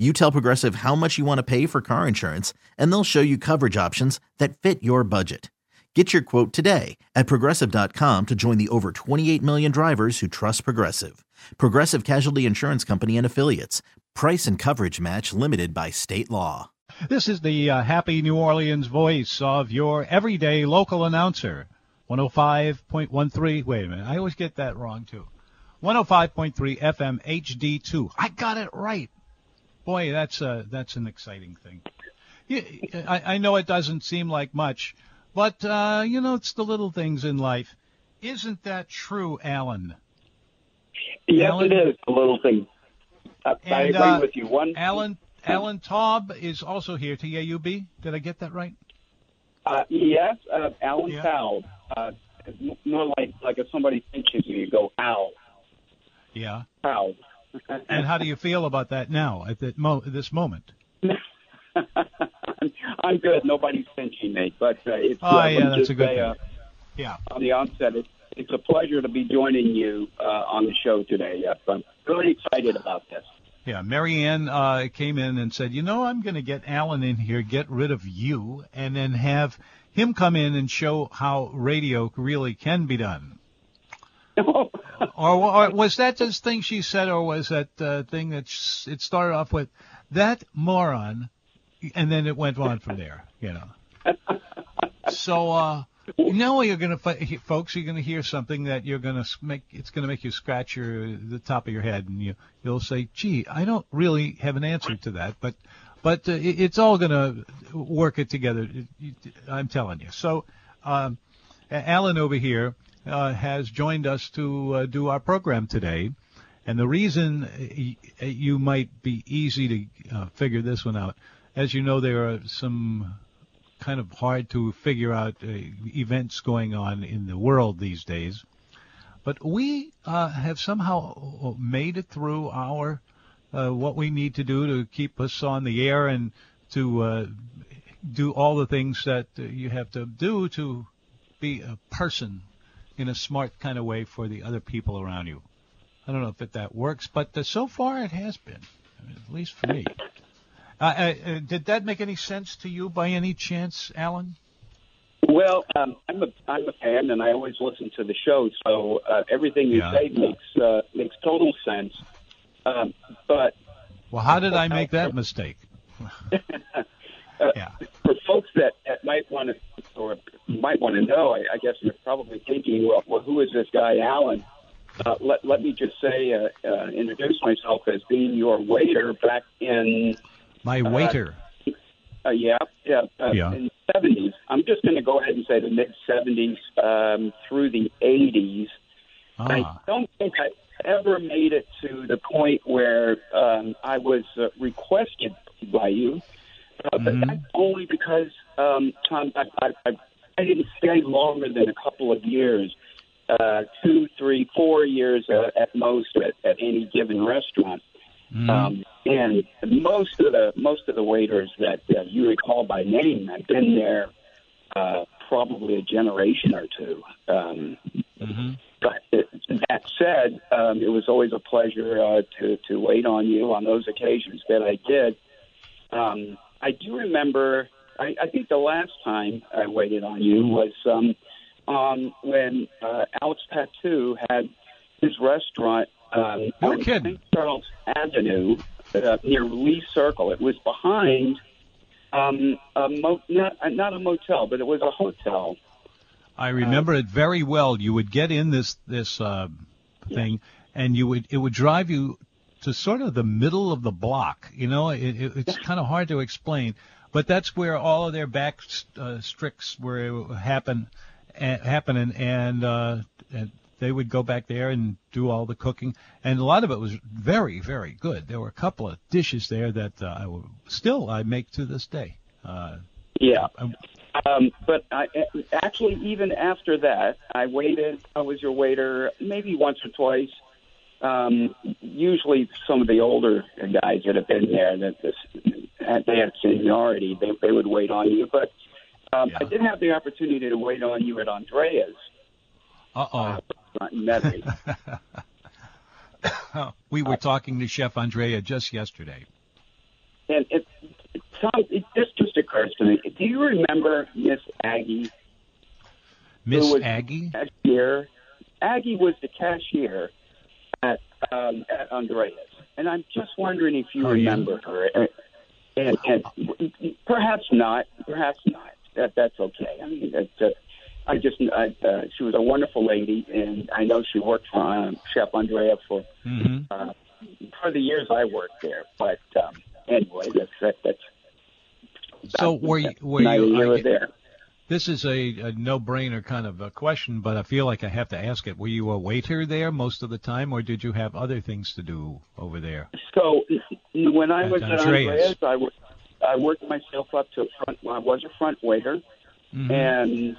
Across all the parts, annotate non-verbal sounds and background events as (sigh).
you tell Progressive how much you want to pay for car insurance, and they'll show you coverage options that fit your budget. Get your quote today at progressive.com to join the over 28 million drivers who trust Progressive. Progressive Casualty Insurance Company and Affiliates. Price and coverage match limited by state law. This is the uh, happy New Orleans voice of your everyday local announcer. 105.13. Wait a minute. I always get that wrong, too. 105.3 FM HD2. I got it right. Boy, that's a, that's an exciting thing. I, I know it doesn't seem like much, but uh, you know it's the little things in life. Isn't that true, Alan? Yes, Alan? it is the little thing. I, and, I agree uh, with you. One, Alan Alan Taub is also here. T A U B. Did I get that right? Uh, yes, uh, Alan yeah. Taub. Uh, more like like if somebody pinches you, you go ow. Yeah. Ow (laughs) and how do you feel about that now at that mo- this moment? (laughs) I'm good. Nobody's pinching me, but uh, it's. Oh uh, yeah, that's a good say, thing. Uh, yeah. On the onset, it's it's a pleasure to be joining you uh, on the show today. Yes, I'm really excited about this. Yeah, Marianne uh, came in and said, you know, I'm going to get Alan in here, get rid of you, and then have him come in and show how radio really can be done. (laughs) or, or, was that this thing she said, or was that uh, thing that it started off with that moron, and then it went on from there, you know? So uh, now you're gonna, folks, you're gonna hear something that you're gonna make. It's gonna make you scratch your the top of your head, and you you'll say, "Gee, I don't really have an answer to that," but but uh, it, it's all gonna work it together. I'm telling you. So. Um, Alan over here uh, has joined us to uh, do our program today. And the reason you might be easy to uh, figure this one out, as you know, there are some kind of hard to figure out uh, events going on in the world these days. But we uh, have somehow made it through our uh, what we need to do to keep us on the air and to do all the things that you have to do to be a person in a smart kind of way for the other people around you. I don't know if it, that works, but uh, so far it has been, I mean, at least for me. Uh, uh, uh, did that make any sense to you by any chance, Alan? Well, um, I'm a I'm a fan, and I always listen to the show, so uh, everything you yeah. say makes uh, makes total sense. Um, but well, how did I make that mistake? (laughs) (laughs) yeah. For folks that, that might want to or might want to know, I, I guess you're probably thinking, well, well who is this guy, Alan? Uh, let, let me just say, uh, uh, introduce myself as being your waiter back in. My uh, waiter. Uh, yeah, yeah, uh, yeah. In the 70s. I'm just going to go ahead and say the mid 70s um, through the 80s. Ah. I don't think I ever made it to the point where um, I was uh, requested by you uh, but mm-hmm. that's only because, um, Tom, I, I, I didn't stay longer than a couple of years, uh, two, three, four years uh, at most at, at any given restaurant. Mm-hmm. Um, and most of the most of the waiters that uh, you recall by name I've been there uh, probably a generation or two. Um, mm-hmm. But it, that said, um, it was always a pleasure uh, to to wait on you on those occasions that I did. Um, I do remember. I, I think the last time I waited on you was um, um, when uh, Alex Patout had his restaurant um, no on kidding. St. Charles Avenue uh, near Lee Circle. It was behind um, a mo- not not a motel, but it was a hotel. I remember uh, it very well. You would get in this this uh, thing, yeah. and you would it would drive you to sort of the middle of the block. You know, it, it, it's kind of hard to explain, but that's where all of their back uh, stricks were happen uh, happening, and, uh, and they would go back there and do all the cooking, and a lot of it was very, very good. There were a couple of dishes there that uh, I will, still I make to this day. Uh, yeah. Um, but I, actually, even after that, I waited. I was your waiter maybe once or twice. Um, usually, some of the older guys that have been there that this, they had seniority, they, they would wait on you. But um, yeah. I did have the opportunity to wait on you at Andrea's. Uh-oh. Uh (coughs) we were talking to Chef Andrea just yesterday. And it, Tom, it just just occurs to me. Do you remember Miss Aggie? Miss Aggie? Cashier. Aggie was the cashier at um, at Andrea's, and I'm just wondering if you oh, remember yeah. her. And, and, perhaps not. Perhaps not. That that's okay. I mean, that's, uh, I just I, uh, she was a wonderful lady, and I know she worked for um, Chef Andrea for mm-hmm. uh, for the years I worked there. But um, anyway, that's that, that's so were you, were you, I, there. This is a, a no-brainer kind of a question, but I feel like I have to ask it. Were you a waiter there most of the time, or did you have other things to do over there? So when I at was Andrea's. at Andrea's, I worked myself up to a front. I was a front waiter, mm-hmm. and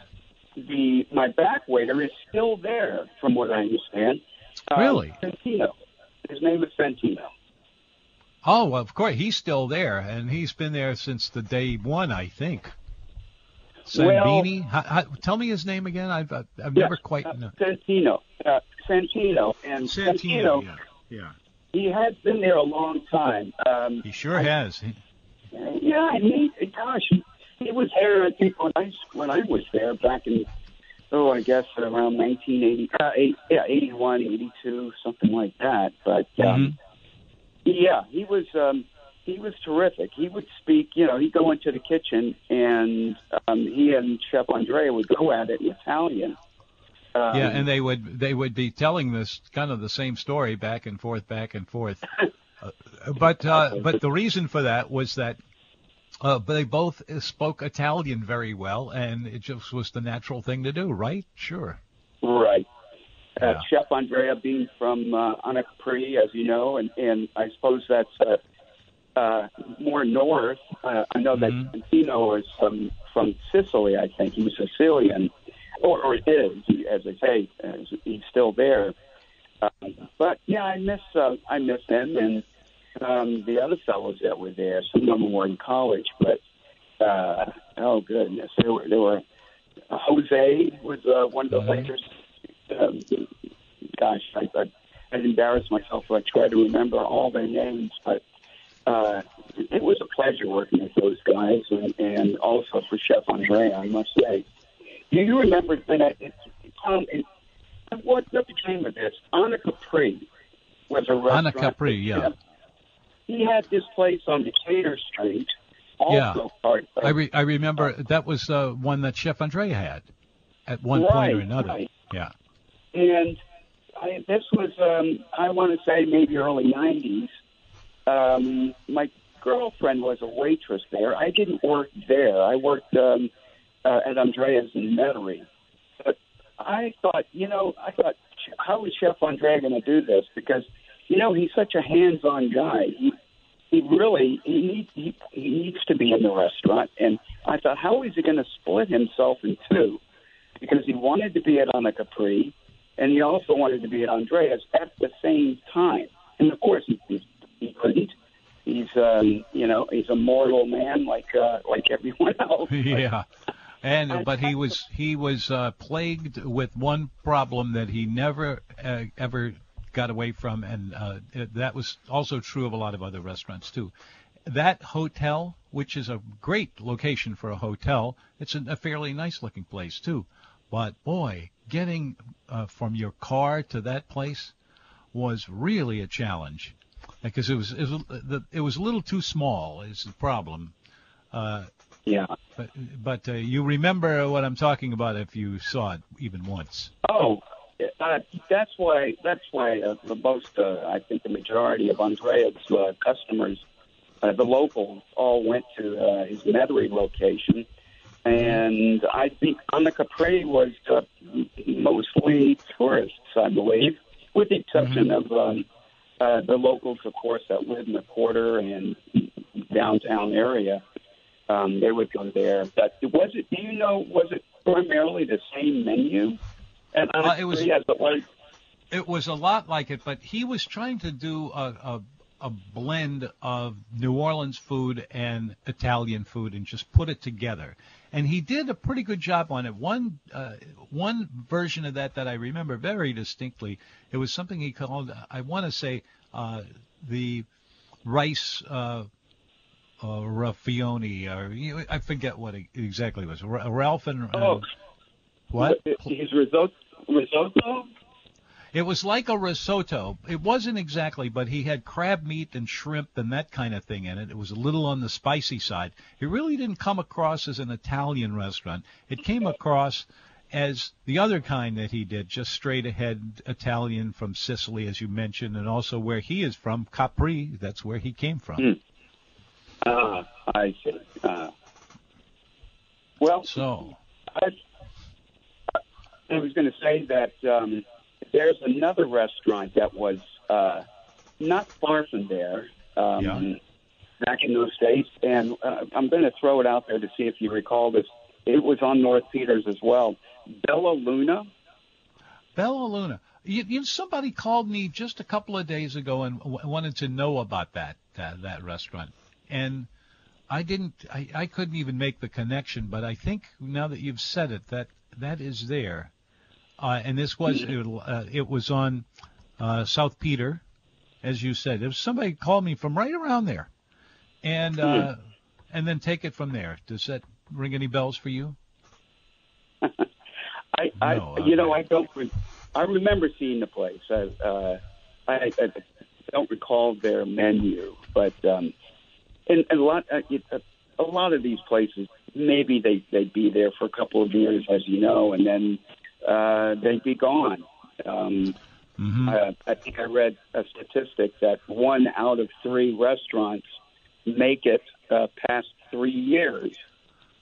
the my back waiter is still there, from what I understand. Really? Um, Santino. His name is Santino. Oh, well, of course, he's still there, and he's been there since the day one, I think. Sanbini? Well, tell me his name again. I've I've yes, never quite. Uh, Santino. Uh, Santino. And Santino. Santino yeah. yeah. He has been there a long time. Um, he sure I, has. He, yeah, he, gosh, he, he was there. I think when I when I was there back in oh, I guess around 1980, uh, eight, yeah, 81, 82, something like that. But um, mm-hmm yeah, he was um, he was terrific. He would speak, you know, he'd go into the kitchen and um, he and Chef Andrea would go at it in Italian. Um, yeah, and they would they would be telling this kind of the same story back and forth, back and forth. (laughs) uh, but uh, but the reason for that was that uh, they both spoke Italian very well, and it just was the natural thing to do, right? Sure. Right. Uh, Chef Andrea being from uh, Anacapri, as you know, and, and I suppose that's uh, more north. Uh, I know mm-hmm. that Santino is from from Sicily. I think he was Sicilian, or, or is, as I say, as he's still there. Um, but yeah, I miss uh, I miss him and um, the other fellows that were there. Some of them were in college, but uh, oh goodness, there were there were uh, Jose was uh, one of the mm-hmm. waiters um, gosh, I, I, I'd embarrass myself I try to remember all their names, but uh, it was a pleasure working with those guys, and, and also for Chef Andre, I must say. Do you remember that? It, Tom, it, what, what became of this? Anacapri was a restaurant. Anacapri, yeah. He had this place on Decatur Street. Also yeah. part of, I, re- I remember that was uh, one that Chef Andre had at one right, point or another. Right. Yeah. And I, this was, um, I want to say, maybe early 90s. Um, my girlfriend was a waitress there. I didn't work there. I worked um, uh, at Andrea's in Metairie. But I thought, you know, I thought, how is Chef Andrea going to do this? Because, you know, he's such a hands-on guy. He, he really he he, he needs to be in the restaurant. And I thought, how is he going to split himself in two? Because he wanted to be at Anacapri and he also wanted to be at Andrea's at the same time. And of course, he, he, couldn't. He's, um, you know, he's a mortal man like uh, like everyone (laughs) else. (laughs) yeah. And but he was he was uh, plagued with one problem that he never uh, ever got away from, and uh, that was also true of a lot of other restaurants too. That hotel, which is a great location for a hotel, it's a fairly nice looking place too. But boy, getting uh, from your car to that place was really a challenge because it was it was, it was a little too small. Is the problem? Uh, yeah. But but uh, you remember what I'm talking about if you saw it even once. Oh, uh, that's why that's why uh, the most uh, I think the majority of Andrea's uh, customers, uh, the locals, all went to uh, his Metairie location, and I think on the Capri was uh, mostly tourists, I believe, with the exception mm-hmm. of um, uh, the locals, of course, that live in the quarter and downtown area. Um, they would go there. But was it? Do you know? Was it primarily the same menu? And uh, it was. Yes, but was, it was a lot like it, but he was trying to do a, a a blend of New Orleans food and Italian food and just put it together. And he did a pretty good job on it. One uh, one version of that that I remember very distinctly, it was something he called I want to say uh, the rice uh, uh, Raffioni, or I forget what it exactly was. Ralph and uh, oh, what? His risotto. Risotto. It was like a risotto. It wasn't exactly, but he had crab meat and shrimp and that kind of thing in it. It was a little on the spicy side. It really didn't come across as an Italian restaurant. It came across as the other kind that he did, just straight ahead Italian from Sicily, as you mentioned, and also where he is from, Capri. That's where he came from. Mm. Ah, I see. Uh, well, so I, I was going to say that um, there's another restaurant that was uh, not far from there um, yeah. back in those days, and uh, I'm going to throw it out there to see if you recall this. It was on North Peters as well. Bella Luna. Bella Luna. You, you, somebody called me just a couple of days ago and w- wanted to know about that uh, that restaurant, and I didn't. I, I couldn't even make the connection. But I think now that you've said it, that that is there. Uh, and this was it, uh, it was on uh, South Peter, as you said. There was somebody called me from right around there, and uh, hmm. and then take it from there. Does that ring any bells for you? (laughs) I, I no, okay. you know, I don't. Re- I remember seeing the place. I, uh, I, I don't recall their menu, but um, and, and a lot, uh, a lot of these places, maybe they they'd be there for a couple of years, as you know, and then uh, they'd be gone. Um, mm-hmm. uh, I think I read a statistic that one out of three restaurants make it uh, past three years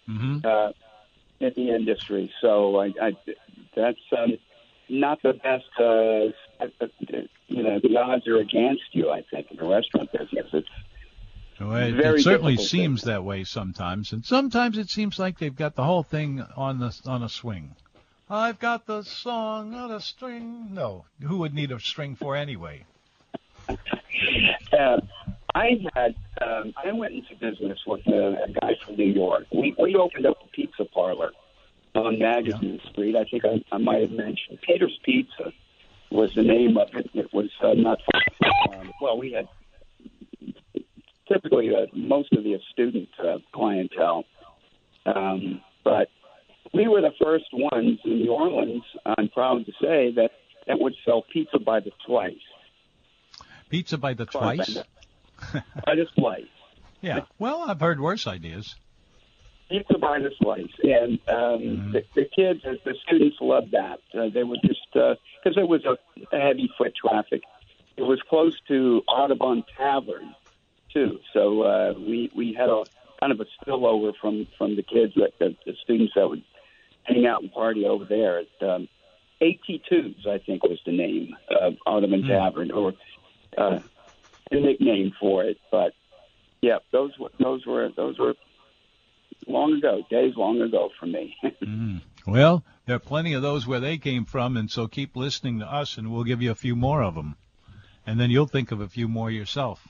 mm-hmm. uh, in the industry. So I, I, that's um, not the best. Uh, you know, the odds are against you. I think in the restaurant business, it's well, it, it certainly seems thing. that way sometimes, and sometimes it seems like they've got the whole thing on the on a swing. I've got the song not a string. No, who would need a string for anyway? uh, I had um, I went into business with a, a guy from New York. We we opened up a pizza parlor on Magazine yeah. Street. I think I, I might have mentioned Peter's Pizza was the name of it. It was uh, not far um, well. We had typically uh, most of the student uh, clientele, um, but we were the first ones in New Orleans, I'm proud to say, that, that would sell pizza by the slice. Pizza by the twice? (laughs) by the slice. Yeah. Well, I've heard worse ideas. Pizza by the slice, and um, mm. the, the kids, the students loved that. Uh, they would just because uh, there was a heavy foot traffic. It was close to Audubon Tavern too, so uh, we we had a kind of a spillover from from the kids that the, the students that would hang out and party over there at um, AT2s, I think was the name of Audubon mm. Tavern, or uh, a nickname for it. But yeah, those were those were those were long ago, days long ago for me. (laughs) mm. Well, there are plenty of those where they came from, and so keep listening to us, and we'll give you a few more of them, and then you'll think of a few more yourself.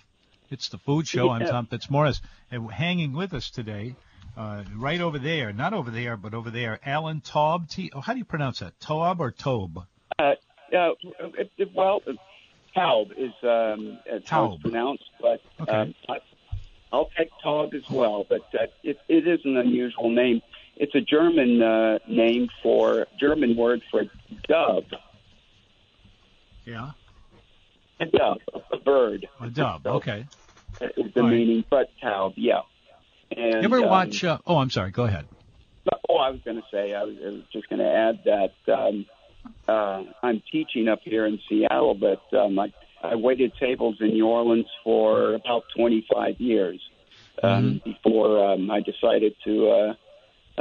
It's the Food Show. Yeah. I'm Tom Fitzmaurice, and hanging with us today uh, right over there, not over there, but over there, Alan Taub. T- oh, how do you pronounce that? Taub or Tobe? Uh, uh, well, Taub is um, how it's pronounced, but okay. um, I, I'll take Taub as well. But uh, it, it is an unusual name. It's a German uh, name for German word for dove. Yeah. A dove, a bird. A dove. Okay. Is the All meaning, right. but Taub, yeah. And, you ever um, watch? Uh, oh, I'm sorry. Go ahead. Oh, I was going to say, I was, I was just going to add that um, uh, I'm teaching up here in Seattle, but um, I, I waited tables in New Orleans for about 25 years um, mm-hmm. before um, I decided to uh,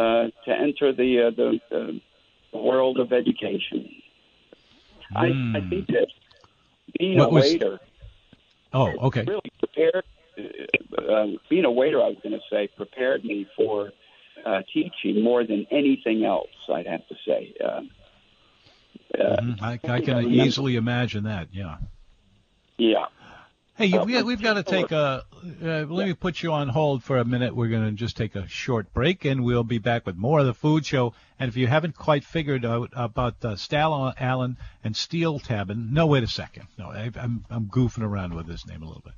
uh, to enter the uh, the, uh, world of education. Mm. I, I hmm. think that being what a was... waiter. Oh, okay. Really prepared. Uh, um, being a waiter, I was going to say, prepared me for uh, teaching more than anything else. I'd have to say. Uh, uh, mm-hmm. I, I can easily imagine that. Yeah. Yeah. Hey, we, we've got to take a. Uh, let me put you on hold for a minute. We're going to just take a short break, and we'll be back with more of the food show. And if you haven't quite figured out about uh, Stal Allen and Steel Tabin, no, wait a second. No, I, I'm I'm goofing around with this name a little bit.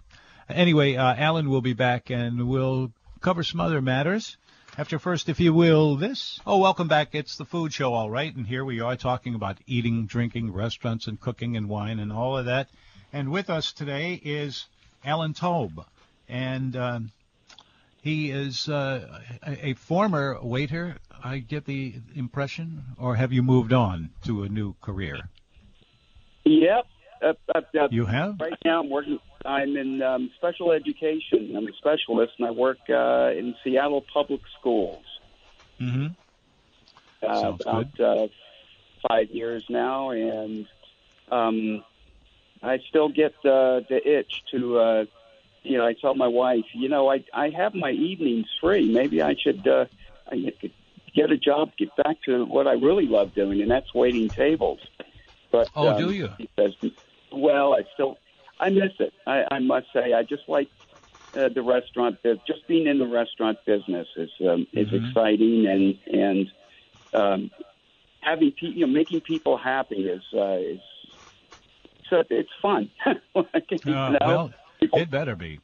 Anyway, uh, Alan will be back, and we'll cover some other matters. After first, if you will, this. Oh, welcome back. It's the food show, all right. And here we are talking about eating, drinking, restaurants, and cooking and wine and all of that. And with us today is Alan Tobe. And uh, he is uh, a, a former waiter, I get the impression, or have you moved on to a new career? Yep. Uh, uh, uh, you have? Right now, I'm working I'm in um, special education. I'm a specialist, and I work uh, in Seattle public schools. Mm-hmm. Uh, about uh, five years now, and um, I still get uh, the itch to, uh, you know, I tell my wife, you know, I I have my evenings free. Maybe I should uh, I get a job, get back to what I really love doing, and that's waiting tables. But oh, um, do you? Says, well, I still I miss it. I, I must say, I just like uh, the restaurant. business. just being in the restaurant business is um, is mm-hmm. exciting, and and um, having pe- you know making people happy is uh, is so it's fun. (laughs) uh, well, it better be.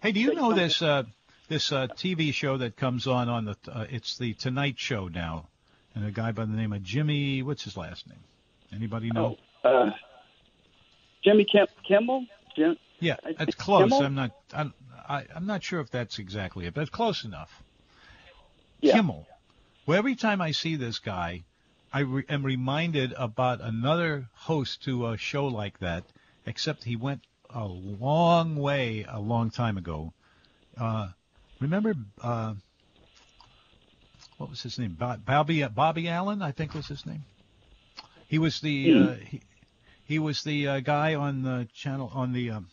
Hey, do you know this uh, this uh, TV show that comes on on the uh, it's the Tonight Show now, and a guy by the name of Jimmy. What's his last name? Anybody know? Oh, uh, Jimmy Kim- Kimmel. Jim, yeah, that's close. Kimmel? I'm not. I'm, I, am i am not sure if that's exactly it, but it's close enough. Yeah. Kimmel. Well, every time I see this guy, I re- am reminded about another host to a show like that, except he went a long way a long time ago. Uh, remember, uh, what was his name? Bobby Bobby Allen, I think was his name. He was the uh, he, he was the uh, guy on the channel on the um,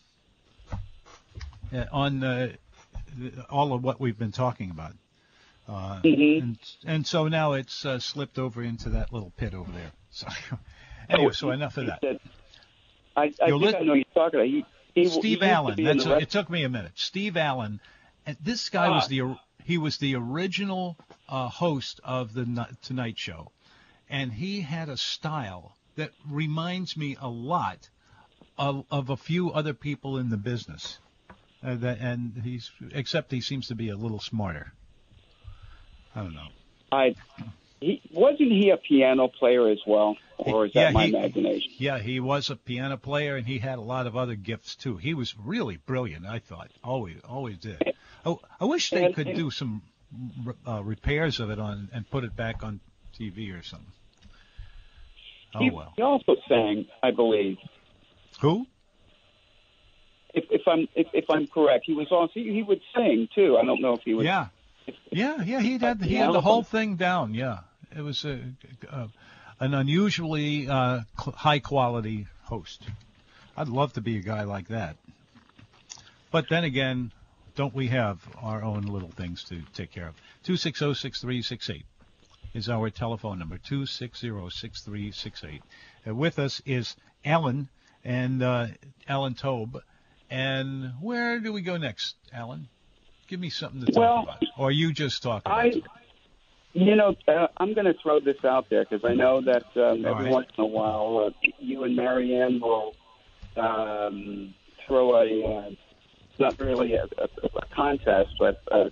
uh, on uh, all of what we've been talking about. Uh, mm-hmm. and, and so now it's uh, slipped over into that little pit over there. (laughs) So anyway, so enough of that. Said, I, I think lit- I know you're talking about. He, he, Steve he Allen. That's a, it took me a minute. Steve Allen, and this guy ah. was the he was the original uh, host of the Tonight Show, and he had a style that reminds me a lot of, of a few other people in the business. Uh, that, and he's except he seems to be a little smarter. I don't know. I he wasn't he a piano player as well, or is that yeah, my he, imagination? Yeah, he was a piano player, and he had a lot of other gifts too. He was really brilliant. I thought always always did. Oh, I wish they and, could and, do some uh, repairs of it on and put it back on TV or something. Oh he, well. He also sang, I believe. Who? If, if I'm if, if I'm correct, he was also he, he would sing too. I don't know if he was. Yeah, yeah, yeah. He had he had the whole thing down. Yeah, it was a, a an unusually uh, high quality host. I'd love to be a guy like that. But then again, don't we have our own little things to take care of? Two six zero six three six eight is our telephone number, 260-6368. Uh, with us is Alan and uh, Alan Tobe. And where do we go next, Alan? Give me something to talk well, about. Or you just talk about I, You know, uh, I'm going to throw this out there because I know that um, every right. once in a while uh, you and Marianne will um, throw a, uh, not really a, a, a contest, but uh,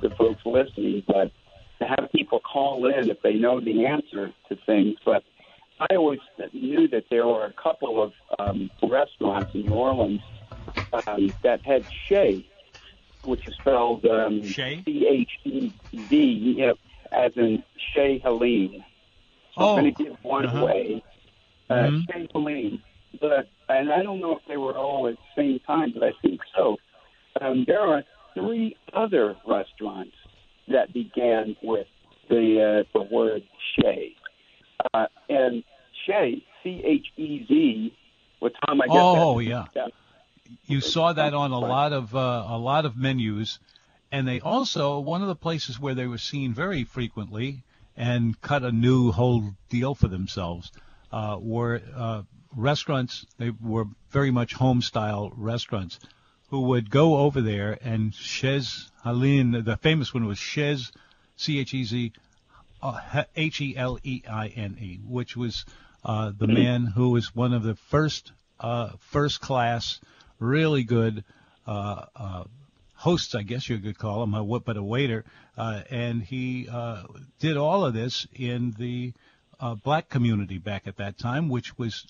the folks listening, but to have people call in if they know the answer to things. But I always knew that there were a couple of um, restaurants in New Orleans um, that had Chez, which is spelled um, C H E D, as in Chez Helene. I'm oh. going to give one uh-huh. away. Uh, mm-hmm. But and I don't know if they were all at the same time, but I think so. Um, there are three other restaurants that began with the uh, the word Chez, uh, and Chez, C H E Z. With Tom, I guess. Oh yeah. You saw that on a lot of uh, a lot of menus, and they also one of the places where they were seen very frequently and cut a new whole deal for themselves uh, were uh, restaurants. They were very much home style restaurants who would go over there and Chez Helene. The famous one was Chez, C H E Z, uh, H E L E I N E, which was uh, the man who was one of the first uh, first class, really good uh, uh, hosts, I guess you could call him, a, but a waiter, uh, and he uh, did all of this in the uh, black community back at that time, which was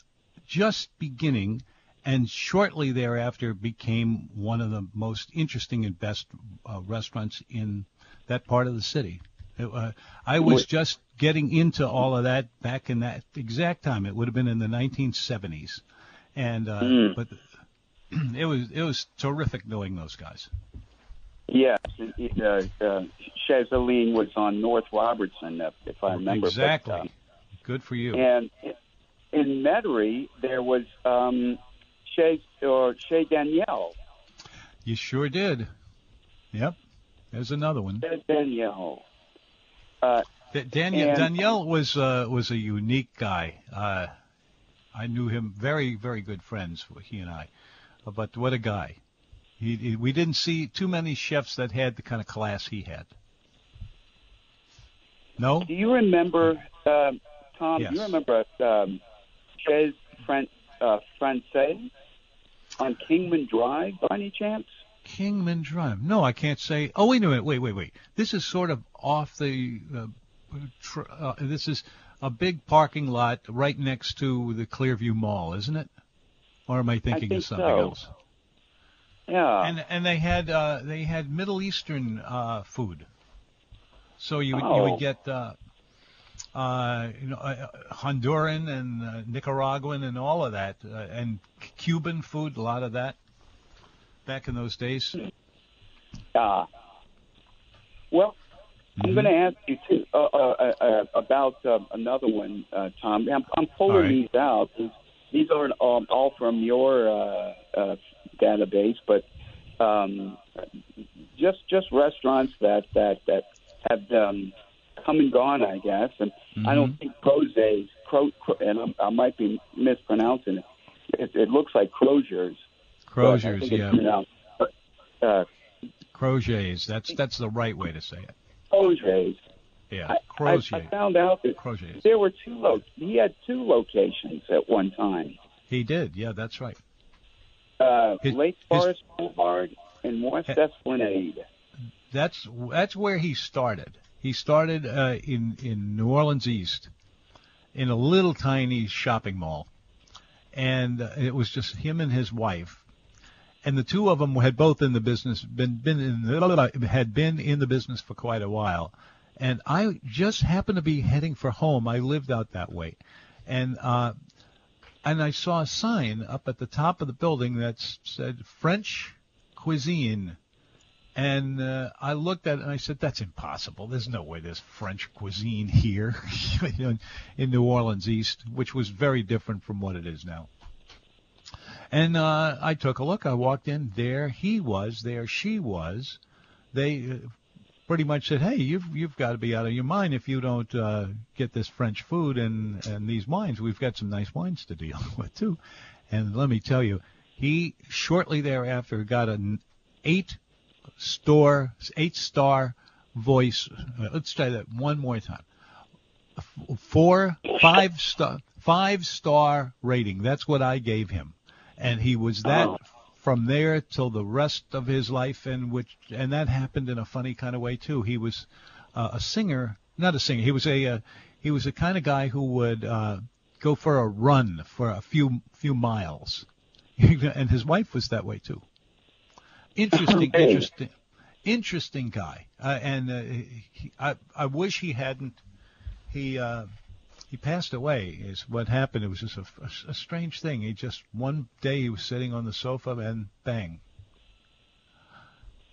just beginning, and shortly thereafter became one of the most interesting and best uh, restaurants in that part of the city. It, uh, I was just getting into all of that back in that exact time. It would have been in the 1970s, and uh, mm. but (clears throat) it was it was terrific knowing those guys. Yes, uh, uh, Chez Helene was on North Robertson, if I remember. Exactly. But, uh, Good for you. And in Metairie, there was um, Chez or Chez Danielle. You sure did. Yep. There's another one. Chez Daniel. Uh, Daniel and, Daniel was uh, was a unique guy. Uh, I knew him very very good friends. He and I, but what a guy! He, he, we didn't see too many chefs that had the kind of class he had. No. Do you remember? Um, Tom, yes. do you remember um, Chez Fran- uh, Francais on Kingman Drive by any chance? Kingman Drive. No, I can't say. Oh, wait a minute. Wait, wait, wait. This is sort of off the. Uh, tr- uh, this is a big parking lot right next to the Clearview Mall, isn't it? Or am I thinking I think of something so. else? Yeah. And and they had uh, they had Middle Eastern uh, food. So you oh. you would get uh, uh, you know, uh, Honduran and uh, Nicaraguan and all of that, uh, and Cuban food, a lot of that back in those days. Uh, well, mm-hmm. I'm going to ask you too uh, uh, uh, about uh, another one, uh, Tom. I'm, I'm pulling right. these out. These, these aren't um, all from your uh, uh, database, but um, just just restaurants that that that have um, come and gone, I guess. And mm-hmm. I don't mm-hmm. think Crozes, Cro, Cro, and I'm, I might be mispronouncing it. It, it looks like Croziers. Croziers, yeah. uh, Crozes. That's that's the right way to say it. Croziers. Yeah, Croziers. I, I, found out that Crozes. there were two. Lo- he had two locations at one time. He did. Yeah, that's right. Uh, his, Lake Forest his, Boulevard and West Esplanade. That's that's where he started. He started uh, in in New Orleans East, in a little tiny shopping mall, and uh, it was just him and his wife, and the two of them had both in the business been been in had been in the business for quite a while, and I just happened to be heading for home. I lived out that way, and uh, and I saw a sign up at the top of the building that said French cuisine and uh, I looked at it and I said, "That's impossible. There's no way there's French cuisine (laughs) here (laughs) in New Orleans East, which was very different from what it is now." And uh, I took a look. I walked in. There he was. There she was. They uh, pretty much said, "Hey, you've you've got to be out of your mind if you don't uh, get this French food and and these wines. We've got some nice wines to deal (laughs) with too." And let me tell you, he shortly thereafter got an eight store, eight star voice. Let's try that one more time. Four, five star, five star rating. That's what I gave him, and he was that oh. from there till the rest of his life. And which, and that happened in a funny kind of way too. He was uh, a singer, not a singer. He was a, uh, he was the kind of guy who would uh, go for a run for a few few miles, (laughs) and his wife was that way too. Interesting, hey. interesting, interesting guy. Uh, and uh, he, I, I wish he hadn't. He uh, he passed away. Is what happened. It was just a, a, a strange thing. He just one day he was sitting on the sofa and bang.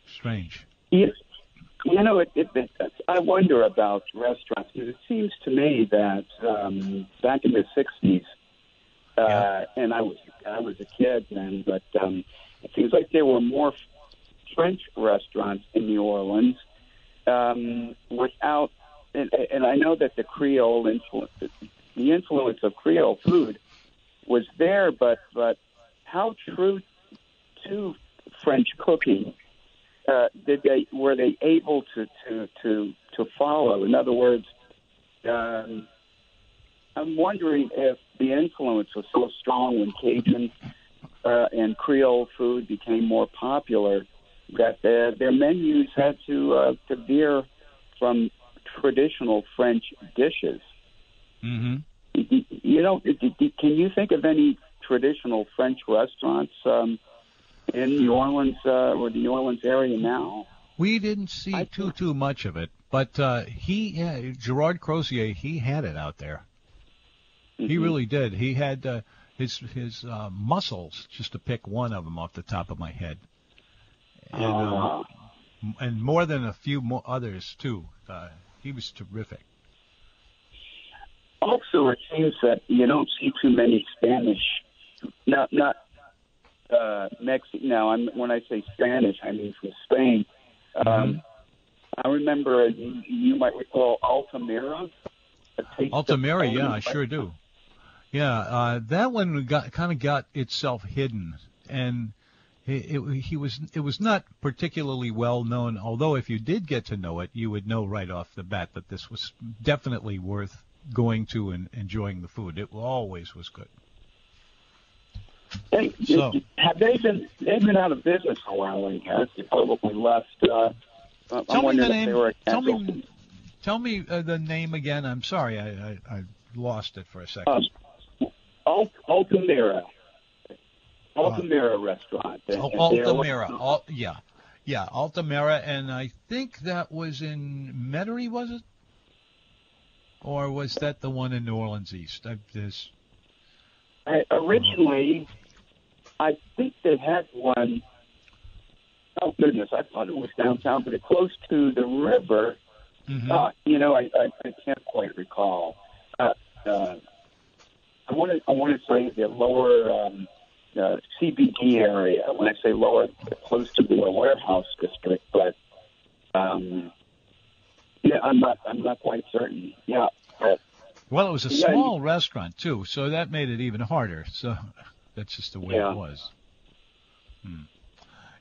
Strange. Yeah. You know, it, it, it, I wonder about restaurants because it seems to me that um, back in the '60s, uh, yeah. and I was I was a kid then, but um, it seems like there were more French restaurants in New Orleans um, without, and, and I know that the Creole influence, the influence of Creole food was there, but but how true to French cooking uh, did they were they able to to to to follow? In other words, um, I'm wondering if the influence was so strong when Cajun uh, and Creole food became more popular that their, their menus had to uh, to veer from traditional French dishes. Mm-hmm. You know, can you think of any traditional French restaurants um, in New Orleans uh, or the New Orleans area now? We didn't see I too too much of it, but uh, he yeah, Gerard Crozier he had it out there. Mm-hmm. He really did. He had uh, his his uh, mussels, just to pick one of them off the top of my head, and, uh, and more than a few more others too. Uh, he was terrific. Also, it seems that you don't see too many Spanish, not not uh, Mexican. Now, I'm, when I say Spanish, I mean from Spain. Um, mm-hmm. I remember you, you might recall Altamira. Altamira, yeah, I sure do. Yeah, uh, that one got kind of got itself hidden, and it, it, he was it was not particularly well known. Although if you did get to know it, you would know right off the bat that this was definitely worth going to and enjoying the food. It always was good. They, so, have they been they've been out of business for a while? I guess they probably left. Uh, tell me the name. Tell me, tell me uh, the name again. I'm sorry, I, I, I lost it for a second. Um, Alt- Altamira. Altamira uh, restaurant. And, oh, Altamira. Al- yeah. Yeah, Altamira, and I think that was in Metairie, was it? Or was that the one in New Orleans East? I, this. I, originally, I think they had one. Oh goodness, I thought it was downtown, but it's close to the river. Mm-hmm. Uh, you know, I, I, I can't quite recall. Uh, uh, I want to I want to say the lower um, uh, CBD area. When I say lower, close to the warehouse district, but um, yeah, I'm not I'm not quite certain. Yeah. But, well, it was a yeah, small you, restaurant too, so that made it even harder. So (laughs) that's just the way yeah. it was. Hmm.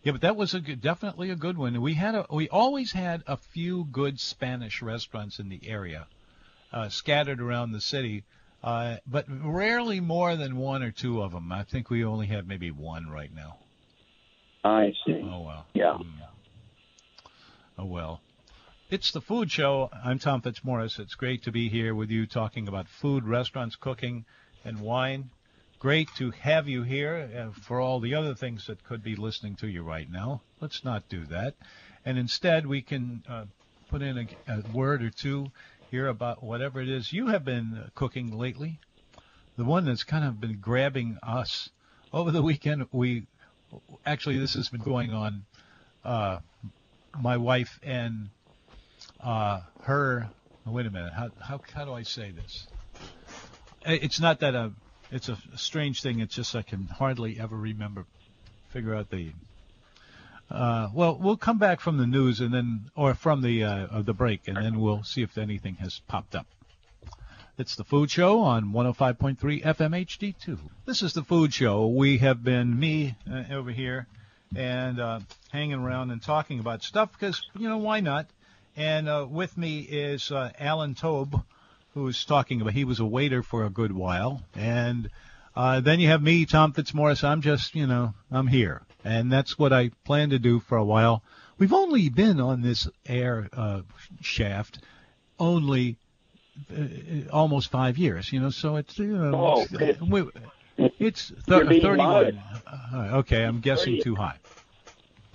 Yeah, but that was a good, definitely a good one. We had a, we always had a few good Spanish restaurants in the area, uh, scattered around the city. Uh, but rarely more than one or two of them. I think we only have maybe one right now. I see. Oh well. Yeah. Mm. Oh well. It's the food show. I'm Tom Fitzmaurice. It's great to be here with you talking about food, restaurants, cooking, and wine. Great to have you here uh, for all the other things that could be listening to you right now. Let's not do that. And instead, we can uh, put in a, a word or two hear about whatever it is you have been cooking lately. The one that's kind of been grabbing us over the weekend. We actually this has been going on. Uh, my wife and uh, her. Wait a minute. How, how how do I say this? It's not that a. It's a strange thing. It's just I can hardly ever remember, figure out the uh, well, we'll come back from the news and then, or from the uh, the break, and then we'll see if anything has popped up. It's the Food Show on 105.3 FM HD2. This is the Food Show. We have been me uh, over here and uh, hanging around and talking about stuff because you know why not? And uh, with me is uh, Alan Tobe, who's talking about he was a waiter for a good while, and then you have me, Tom Fitzmaurice. I'm just you know I'm here and that's what I plan to do for a while. We've only been on this air uh, shaft only uh, almost five years, you know. So it's you know, oh, it's, we, it's th- 31. Uh, okay, I'm guessing too high.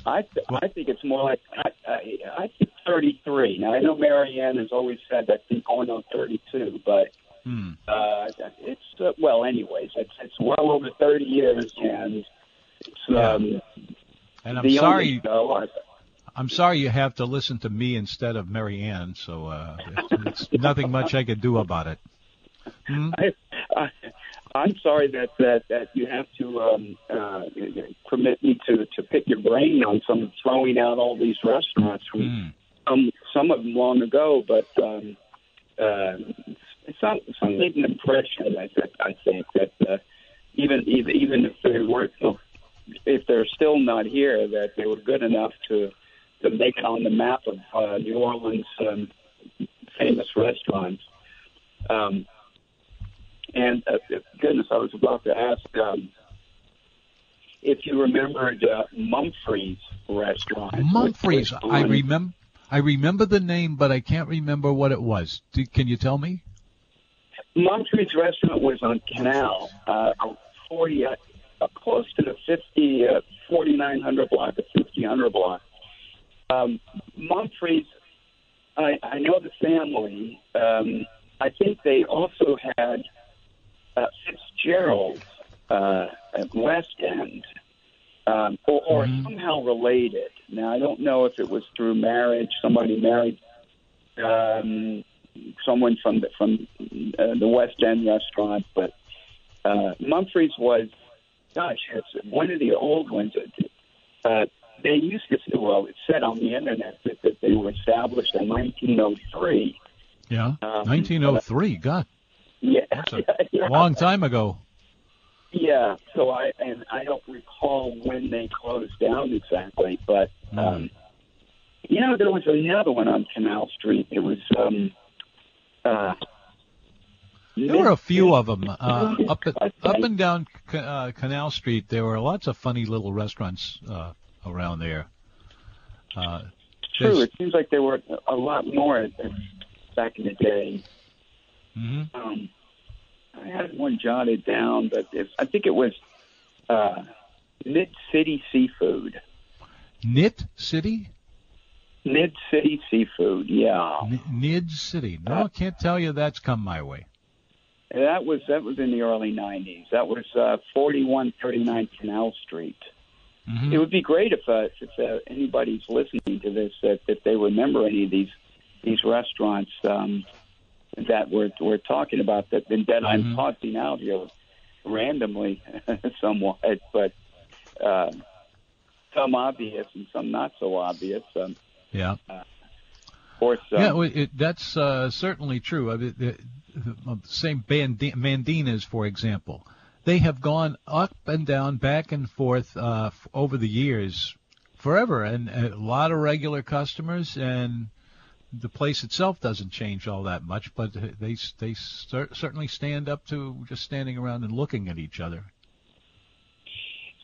I th- I think it's more like I, I, I think 33. Now I know Marianne has always said that she's going on 32, but Hmm. Uh, it's uh, well, anyways, it's it's well over 30 years, and it's Yeah. um, And I'm sorry. only show I- I'm sorry you have to listen to me instead of Marianne. So uh, it's, it's (laughs) nothing much I could do about it. Hmm? I, I, I'm sorry that, that, that you have to um, uh, permit me to, to pick your brain on some throwing out all these restaurants from Hmm. um, some of them long ago, but um, uh, some some made an impression. I, I think that uh, even even even if they were if they're still not here, that they were good enough to to make it on the map of uh, New Orleans um, famous restaurants. Um, and uh, goodness, I was about to ask um, if you remembered uh, Mumfrey's restaurant. Mumfreys. I remember. I remember the name, but I can't remember what it was. Do, can you tell me? Mumfrey's restaurant was on Canal, uh, 40, uh, close to the 50, uh, 4900 block, the 5000 block. Um, Mumfrey's, I, I know the family. Um, I think they also had uh, Fitzgerald's uh, at West End, um, or, or Mhm. somehow related. Now, I don't know if it was through marriage, somebody married um, someone from the, from uh, the West End restaurant, but uh, Mumfrey's was, gosh, it's one of the old ones. Uh, they used to, say, well, it said on the internet that, that they were established in 1903. Yeah. Um, 1903. God, Yeah, That's a (laughs) yeah. long time ago. Yeah, so I and I don't recall when they closed down exactly, but Hmm. um, you know there was another one on Canal Street. It was um, uh, There were a few of them (laughs) uh, up at, up and down uh, Canal Street. There were lots of funny little restaurants uh, around there. Uh, True, it seems like there were a lot more back in the day. mhm. Um, I had one jotted down, but it, I think it was uh, Mid City Seafood. Knit City, Mid City Seafood, yeah. N- Nid City. No, I can't tell you that's come my way. That was that was in the early '90s. That was uh, 4139 Canal Street. Mhm. It would be great if uh, if uh, anybody's listening to this that if they remember any of these these restaurants um, that we're we're talking about that that I'm Mhm. tossing out here randomly, (laughs) somewhat, but uh, some obvious and some not so obvious. Um, Yeah. of course, um, Yeah, well, it, that's uh, certainly true. I mean, the, the, same Bandi- Mandinas, for example, they have gone up and down, back and forth uh, f- over the years, forever, and a lot of regular customers, and the place itself doesn't change all that much, but they they cer- certainly stand up to just standing around and looking at each other.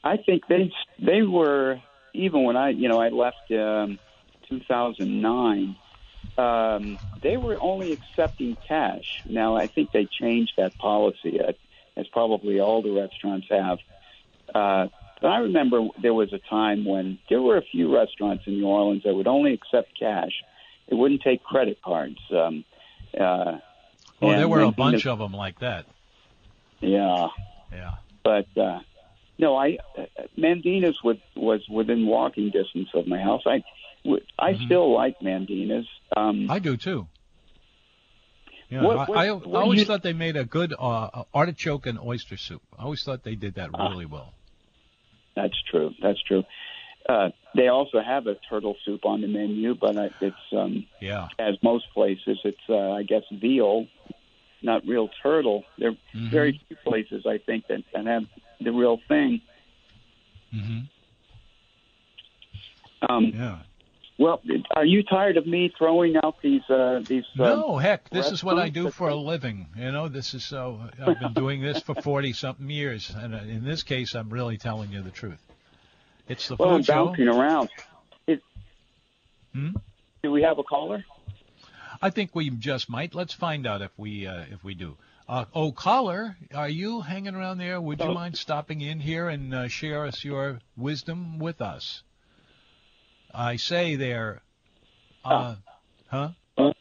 I think they they were even when I you know I left um, 2009. Um, they were only accepting cash. Now I think they changed that policy, uh, as probably all the restaurants have. Uh, but I remember there was a time when there were a few restaurants in New Orleans that would only accept cash. They wouldn't take credit cards. Um, uh, Oh, there were a bunch of them like that. Yeah. Yeah. but uh, no, I uh, Mandina's was was within walking distance of my house. I I Mhm. still like Mandina's. Um, I do too. Yeah, What- what- I, I, what do always you- thought they made a good uh, artichoke and oyster soup. I always thought they did that Ah. really well. that's true. That's true. Uh, they also have a turtle soup on the menu, but I, it's um, Yeah. as most places, it's uh, I guess veal, not real turtle. There are Mhm. very few places I think that, that have the real thing. hmm Um, Yeah. Well, are you tired of me throwing out these uh, these? Uh, No, heck, this is what I do for a living. You know, this is so. I've been doing this for forty something years, and uh, in this case, I'm really telling you the truth. It's the well, I'm food show. bouncing around. It, Hmm? Do we have a caller? I think we just might. Let's find out if we uh, if we do. Uh, oh, caller, are you hanging around there? Would you mind stopping in here and uh, share us your wisdom with us? I say there. Uh, huh? Huh?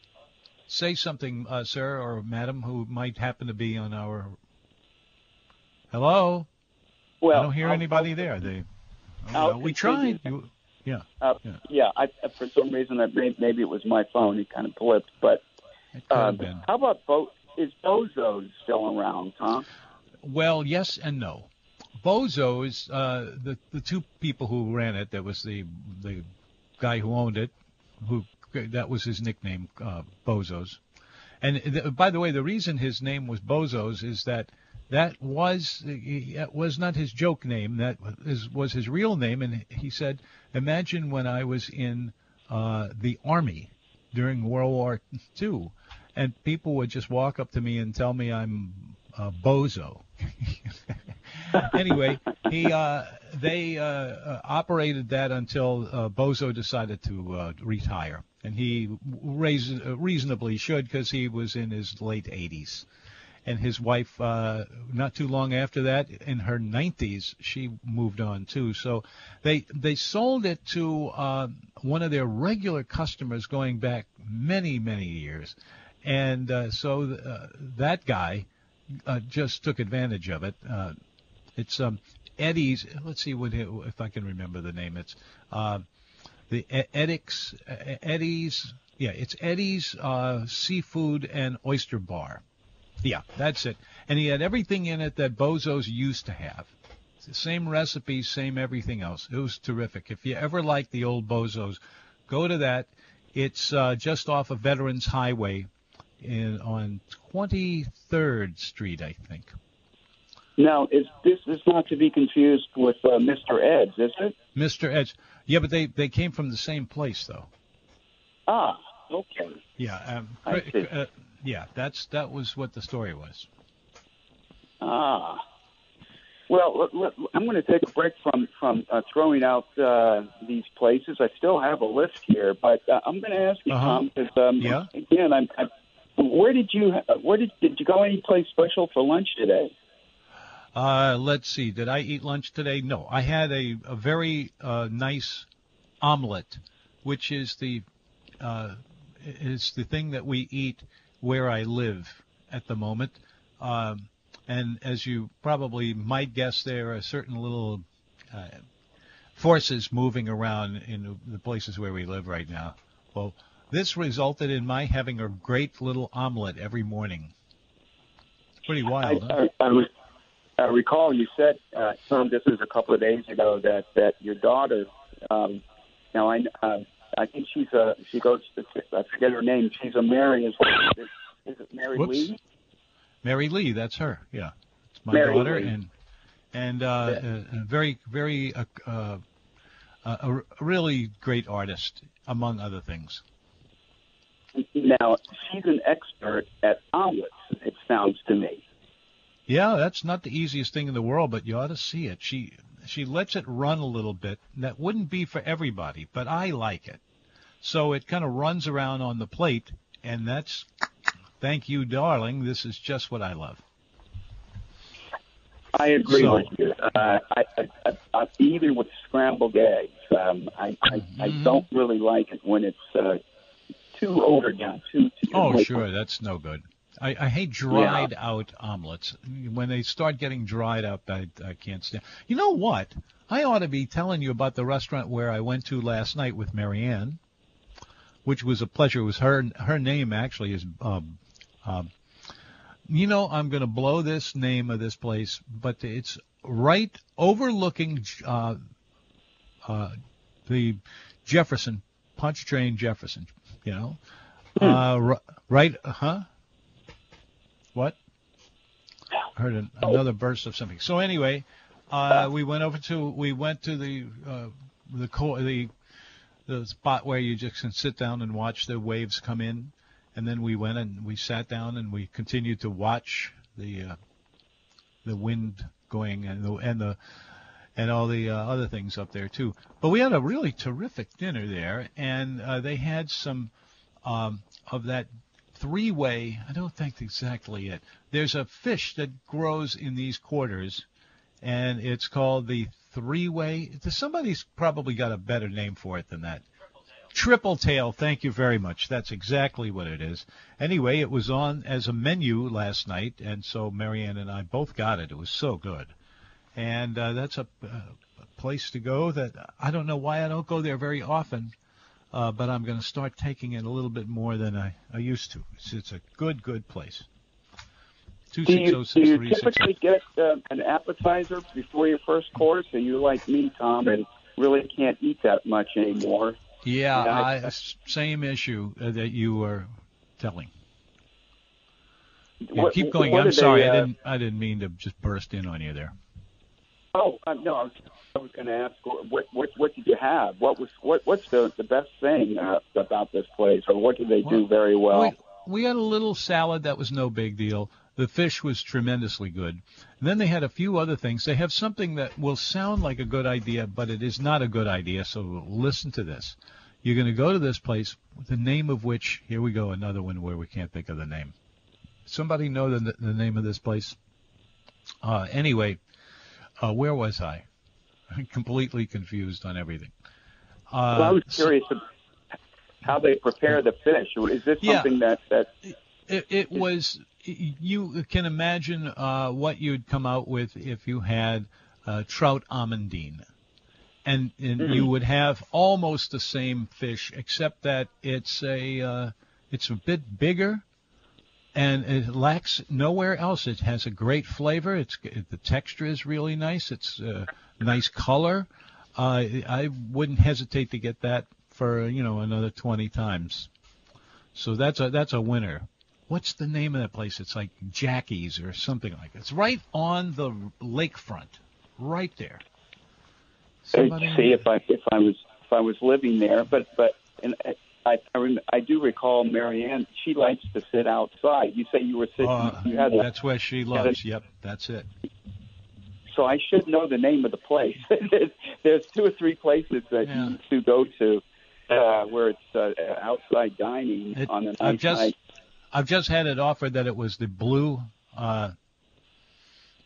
say something, uh, sir or madam, who might happen to be on our. Hello. Well, I don't hear I'll, anybody I'll, there. They. Oh, we tried. You, yeah. Uh, yeah. Yeah. I, for some reason, that maybe it was my phone. It kind of blipped. But uh, how about Bo? Is Bozo still around, huh? Well, yes and no. Bozo is uh, the the two people who ran it. That was the the guy who owned it, who that was his nickname, uh, Bozos. And th- by the way, the reason his name was Bozos is that that was it was not his joke name. That is, was his real name. And he said, "Imagine when I was in uh, the army during World War II, and people would just walk up to me and tell me I'm a bozo." (laughs) anyway, he uh, they uh, uh, operated that until uh, Bozo decided to uh, retire, and he raise, uh, reasonably should because he was in his late 80s. And his wife, uh, not too long after that, in her 90s, she moved on too. So they they sold it to uh, one of their regular customers going back many many years, and uh, so th- uh, that guy uh, just took advantage of it. Uh, it's um, Eddie's. Let's see what if I can remember the name. It's uh, the Eddie's. Eddie's. Yeah, it's Eddie's uh, Seafood and Oyster Bar. Yeah, that's it. And he had everything in it that Bozo's used to have. Same recipe, same everything else. It was terrific. If you ever like the old Bozo's, go to that. It's uh, just off of Veterans Highway in on 23rd Street, I think. Now, is this is not to be confused with uh, Mr. Ed's, is it? Mr. Ed's. Yeah, but they they came from the same place though. Ah, okay. Yeah. Um, I see. Uh, yeah, that's that was what the story was. Ah. Well, I'm going to take a break from from uh, throwing out uh, these places. I still have a list here, but uh, I'm going to ask you, uh-huh. Tom, because um, yeah. again, I'm, I'm. Where did you? Where did did you go any place special for lunch today? Uh, let's see. Did I eat lunch today? No. I had a, a very uh, nice omelet, which is the uh, is the thing that we eat where I live at the moment. Um, and as you probably might guess, there are certain little uh, forces moving around in the places where we live right now. Well, this resulted in my having a great little omelet every morning. It's pretty wild. I, huh? I, I I recall you said, uh, Tom, this was a couple of days ago that that your daughter. Um, now I uh, I think she's a she goes to, I forget her name. She's a Mary as well. Is, is it Mary Whoops. Lee? Mary Lee, that's her. Yeah, it's my Mary daughter Lee. and and uh, Yeah. a, a very very uh, uh, a, a really great artist among other things. Now she's an expert at omelets. It sounds to me. Yeah, that's not the easiest thing in the world, but you ought to see it. She she lets it run a little bit. That wouldn't be for everybody, but I like it. So it kind of runs around on the plate, and that's thank you, darling. This is just what I love. I agree So- with you. Uh, I, I, I, I, even with scrambled eggs, um, I, I, I Mhm. don't really like it when it's uh, too overdone. Too, too Oh, like- sure, that's no good. I, I hate dried out omelets. When they start getting dried up, I, I can't stand. You know what? I ought to be telling you about the restaurant where I went to last night with Marianne, which was a pleasure. It was her her name actually is. Um, um, you know, I'm going to blow this name of this place, but it's right overlooking uh, uh, the Jefferson Pontchartrain Jefferson. You know, uh, r- right? Huh? What? Heard an, another burst of something. So anyway, uh, we went over to we went to the uh, the co- the the spot where you just can sit down and watch the waves come in, and then we went and we sat down and we continued to watch the uh, the wind going and the and the and all the uh, other things up there too. But we had a really terrific dinner there, and uh, they had some um, of that three-way. I don't think exactly it. There's a fish that grows in these quarters, and it's called the three-way. Somebody's probably got a better name for it than that. Triple tail, thank you very much. That's exactly what it is. Anyway, it was on as a menu last night, and so Marianne and I both got it. It was so good. And uh, that's a, a place to go that I don't know why I don't go there very often, uh, but I'm going to start taking it a little bit more than I, I used to. It's, it's a good, good place. Do you, do you typically get uh, an appetizer before your first course? Are you like me, Tom, and really can't eat that much anymore? Yeah, I, same issue uh, that you were telling. Yeah, what, keep going. I'm sorry, they, uh, I didn't. I didn't mean to just burst in on you there. Oh uh, no, I was, was going to ask what, what what did you have? What was what what's the the best thing uh, about this place, or what do they do very well? We, we had a little salad that was no big deal. The fish was tremendously good. And then they had a few other things. They have something that will sound like a good idea, but it is not a good idea. So listen to this. You're going to go to this place, the name of which, here we go, another one where we can't think of the name. Somebody know the, the name of this place? Uh, anyway, uh, where was I? I'm completely confused on everything. Uh, well, I was curious about how they prepare the fish. Is this something yeah, that that it, it was you can imagine uh, what you'd come out with if you had uh, trout amandine. And, and mm-hmm. you would have almost the same fish, except that it's a uh, it's a bit bigger, and it lacks nowhere else. It has a great flavor. It's the texture is really nice. It's a nice color. Uh, I wouldn't hesitate to get that for you know another 20 times. So that's a that's a winner what's the name of that place? It's like Jackie's or something like that. It's right on the lakefront, right there. Somebody... See if I if I was if I was living there, but but and I I, I do recall Marianne. She likes to sit outside. You say you were sitting. Uh, you had that's a, where she loves. A, yep, that's it. So I should know the name of the place. (laughs) There's two or three places that yeah. you to go to uh, where it's uh, outside dining it, on a nice I've just, night. I've just had it offered that it was the blue, uh,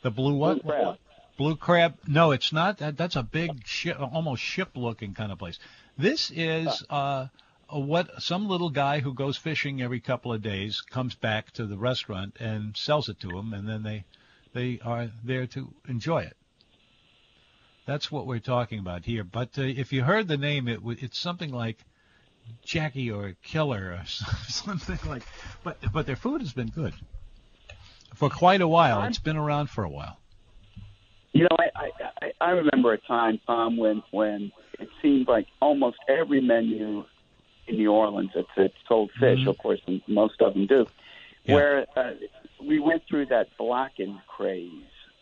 the blue what? Blue crab. Blue crab. No, it's not. That, that's a big ship, almost ship-looking kind of place. This is uh, what some little guy who goes fishing every couple of days comes back to the restaurant and sells it to them, and then they they are there to enjoy it. That's what we're talking about here. But uh, if you heard the name, it it's something like Jackie or Killer or (laughs) something like. But but their food has been good for quite a while. It's been around for a while. You know, I I, I remember a time, Tom, when when it seemed like almost every menu in New Orleans that, that sold fish, mm-hmm. of course, and most of them do, yeah. where uh, we went through that blackened craze.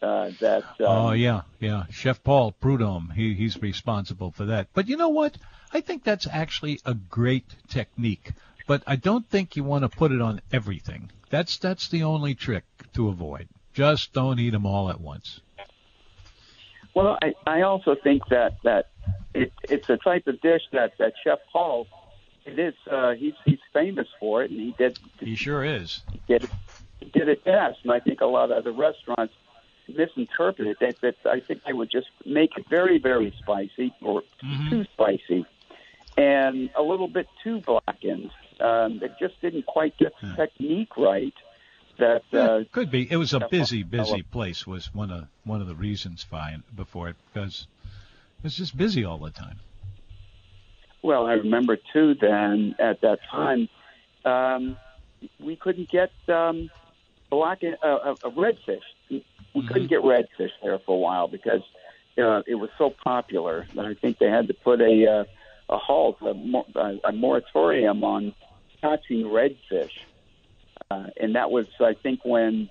Uh, that um, oh yeah yeah chef paul prudhomme he he's responsible for that but you know what I think that's actually a great technique, but I don't think you want to put it on everything. That's that's the only trick to avoid. Just don't eat them all at once. Well, I, I also think that that it, it's a type of dish that that Chef Paul, it is uh, he's he's famous for it, and he did. He sure is. He did it, he did it best, and I think a lot of other restaurants misinterpreted. That, that I think they would just make it very very spicy or mm-hmm. too spicy and a little bit too blackened. Um, it just didn't quite get the technique right. That uh, could be. It was a busy, busy place. Was one of one of the reasons fine before it because it was just busy all the time. Well, I remember too. Then at that time, um, we couldn't get um, black uh, uh, redfish. We mm-hmm. couldn't get redfish there for a while because uh, it was so popular. that I think they had to put a uh, a halt, a, a moratorium on catching redfish. Uh, and that was, I think, when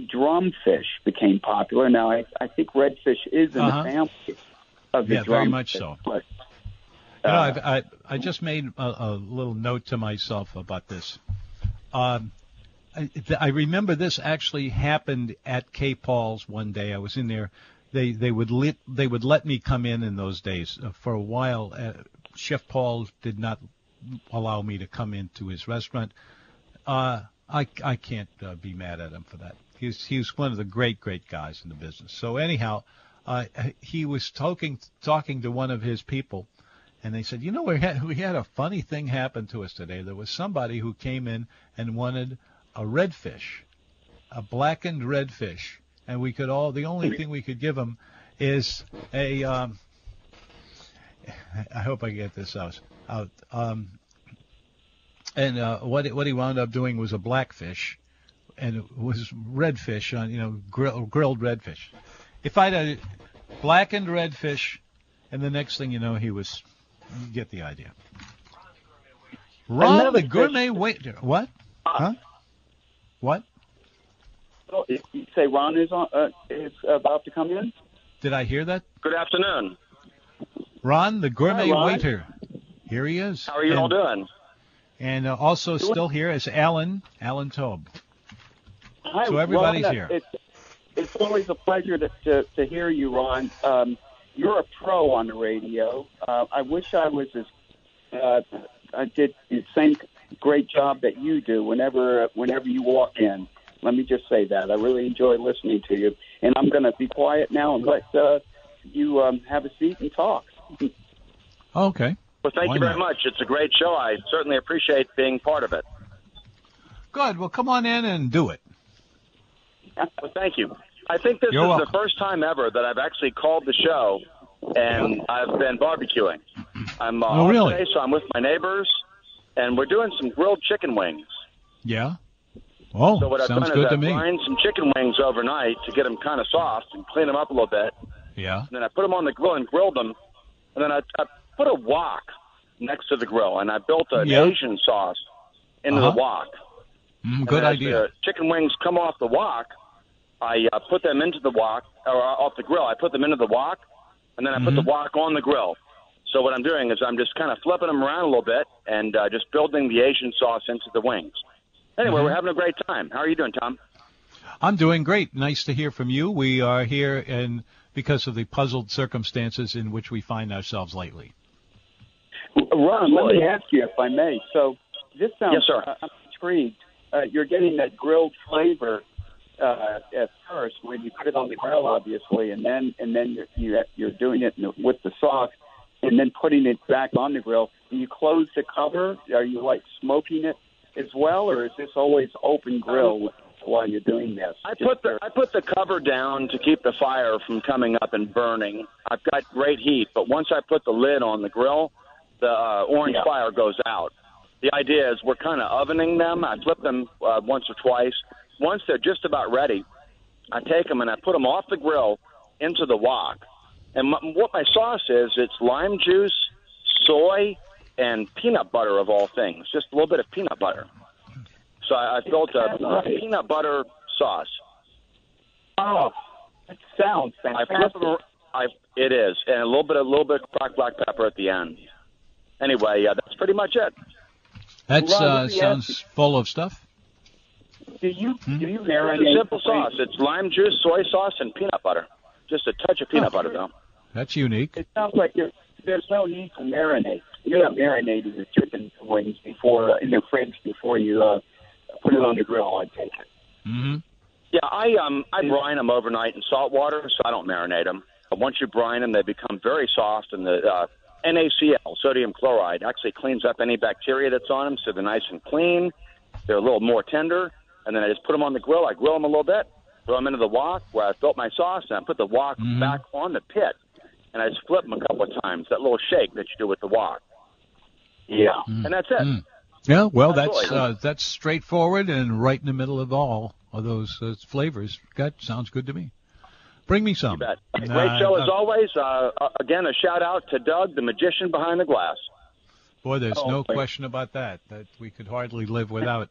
drumfish became popular. Now, I, I think redfish is in uh-huh. the family of the yeah, very much so. But, uh, you know, I've, I I just made a, a little note to myself about this. Um, I, I remember this actually happened at K. Paul's one day. I was in there they they would let they would let me come in in those days. Uh, for a while, uh, Chef Paul did not allow me to come into his restaurant. Uh, I I can't uh, be mad at him for that. He's he's one of the great great guys in the business. So anyhow, uh, he was talking talking to one of his people, and they said, you know, we had we had a funny thing happen to us today. There was somebody who came in and wanted a redfish, a blackened redfish, and we could all the only thing we could give him is a. Um, (laughs) I hope I get this out. Out. Um, and uh, what what he wound up doing was a blackfish, and it was redfish on you know grill, grilled redfish. If I'd a blackened redfish, and the next thing you know, he was. You get the idea. Ron the gourmet waiter. What? Huh? What? You say Ron is on, uh, is about to come in? Did I hear that? Good afternoon. Ron, the gourmet Hi, waiter. Here he is. How are you and, all doing? And uh, also still here is Alan, Alan Tobe. Hi, so everybody's Ron, here. It's, it's always a pleasure to, to, to hear you, Ron. Um, you're a pro on the radio. Uh, I wish I was as uh, I did the same great job that you do whenever whenever you walk in. Let me just say that I really enjoy listening to you, and I'm going to be quiet now and let uh, you um, have a seat and talk. (laughs) okay. Well, thank Why you very not? much. It's a great show. I certainly appreciate being part of it. Good. Well, come on in and do it. (laughs) Well, thank you. I think this You're is welcome. the first time ever that I've actually called the show and I've been barbecuing. I'm uh, Oh, really? today, so I'm with my neighbors, and we're doing some grilled chicken wings. Yeah. Oh, So what I've sounds done good is to I've me. brined some chicken wings overnight to get them kind of soft and clean them up a little bit. Yeah. And then I put them on the grill and grilled them. And then I, I put a wok next to the grill, and I built an Yeah. Asian sauce into Uh-huh. the wok. Mm, And good idea. The chicken wings come off the wok. I uh, put them into the wok, or uh, off the grill. I put them into the wok, and then I put Mm-hmm. the wok on the grill. So what I'm doing is I'm just kind of flipping them around a little bit and uh, just building the Asian sauce into the wings. Anyway, Mm-hmm. we're having a great time. How are you doing, Tom? I'm doing great. Nice to hear from you. We are here in because of the puzzled circumstances in which we find ourselves lately. Ron, let me ask you if I may. So this sounds. Yes, sir. Uh, I'm intrigued. Uh, you're getting that grilled flavor uh, at first when you put it on the grill, obviously, and then and then you're you, you're doing it with the sauce, and then putting it back on the grill. Do you close the cover? Are you like smoking it as well, or is this always open grill while you're doing this? I Just put the I put the cover down to keep the fire from coming up and burning. I've got great heat, but once I put the lid on the grill, the uh, orange Yeah. fire goes out. The idea is we're kind of ovening them. I flip them uh, once or twice. Once they're just about ready, I take them and I put them off the grill into the wok. And m- what my sauce is, it's lime juice, soy, and peanut butter of all things. Just a little bit of peanut butter. So I, I built a, a peanut butter sauce. Oh, that sounds I fantastic. flip them. I it is, and a little bit, a little bit of cracked black pepper at the end. Anyway, yeah, that's pretty much it. That uh, let sounds full of stuff. Do you Hmm? do you It's marinate? a simple sauce. It's lime juice, soy sauce, and peanut butter. Just a touch of peanut butter, though. That's unique. It sounds like there, there's no need to marinate. You're not marinating your chicken wings before uh, in the fridge before you uh, put it on the grill. I take it. Mm-hmm. Yeah, I um I brine them overnight in salt water, so I don't marinate them. But once you brine them, they become very soft, and the uh, NaCl, sodium chloride, actually cleans up any bacteria that's on them, so they're nice and clean. They're a little more tender, and then I just put them on the grill. I grill them a little bit, throw them into the wok where I built my sauce, and I put the wok Mhm. back on the pit, and I just flip them a couple of times. That little shake that you do with the wok, Yeah. and that's it. Mm. Yeah, well, that's uh, that's straightforward and right in the middle of all of those uh, flavors. That sounds good to me. Bring me some. You bet. Great uh, show as uh, always. Uh, uh, again, a shout out to Doug, the magician behind the glass. Boy, there's Oh, no boy. question about that. That we could hardly live without.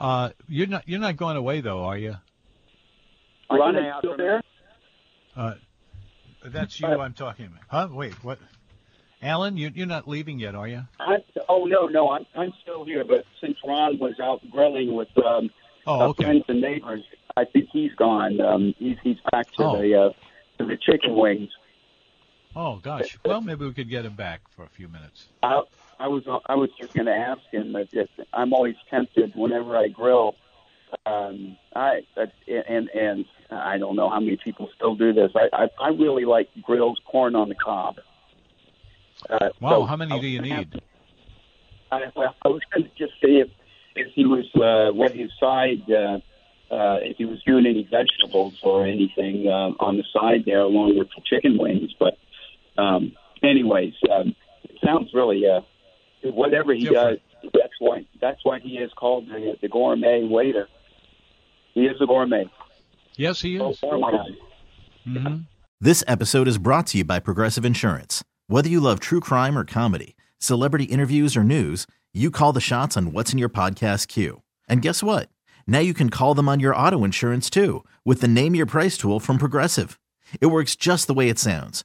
Uh, you're not you're not going away though, are you? Ron, hang is out still there? Uh, that's you Uh, I'm talking about. Huh? Wait, what? Alan, you, you're not leaving yet, are you? I, oh no, no, I'm I'm still here. But since Ron was out grilling with um, Oh, uh, okay. friends and neighbors, I think he's gone. Um, he's he's back to Oh. the uh, to the chicken wings. Oh gosh. Well, maybe we could get him back for a few minutes. I, I was I was just going to ask him. That if, I'm always tempted whenever I grill. Um, I that, and and I don't know how many people still do this. I I, I really like grilled corn on the cob. Uh, wow, so how many do you need? I, well, I was going to just see if if he was uh, what his side. Uh, uh, if he was doing any vegetables or anything uh, on the side there, along with the chicken wings. But, um, anyways, um, it sounds really uh, whatever he Different. does. That's why that's why he is called the, the gourmet waiter. He is a gourmet. Yes, he is. Mm-hmm. This episode is brought to you by Progressive Insurance. Whether you love true crime or comedy, celebrity interviews or news, you call the shots on what's in your podcast queue. And guess what? Now you can call them on your auto insurance too with the Name Your Price tool from Progressive. It works just the way it sounds.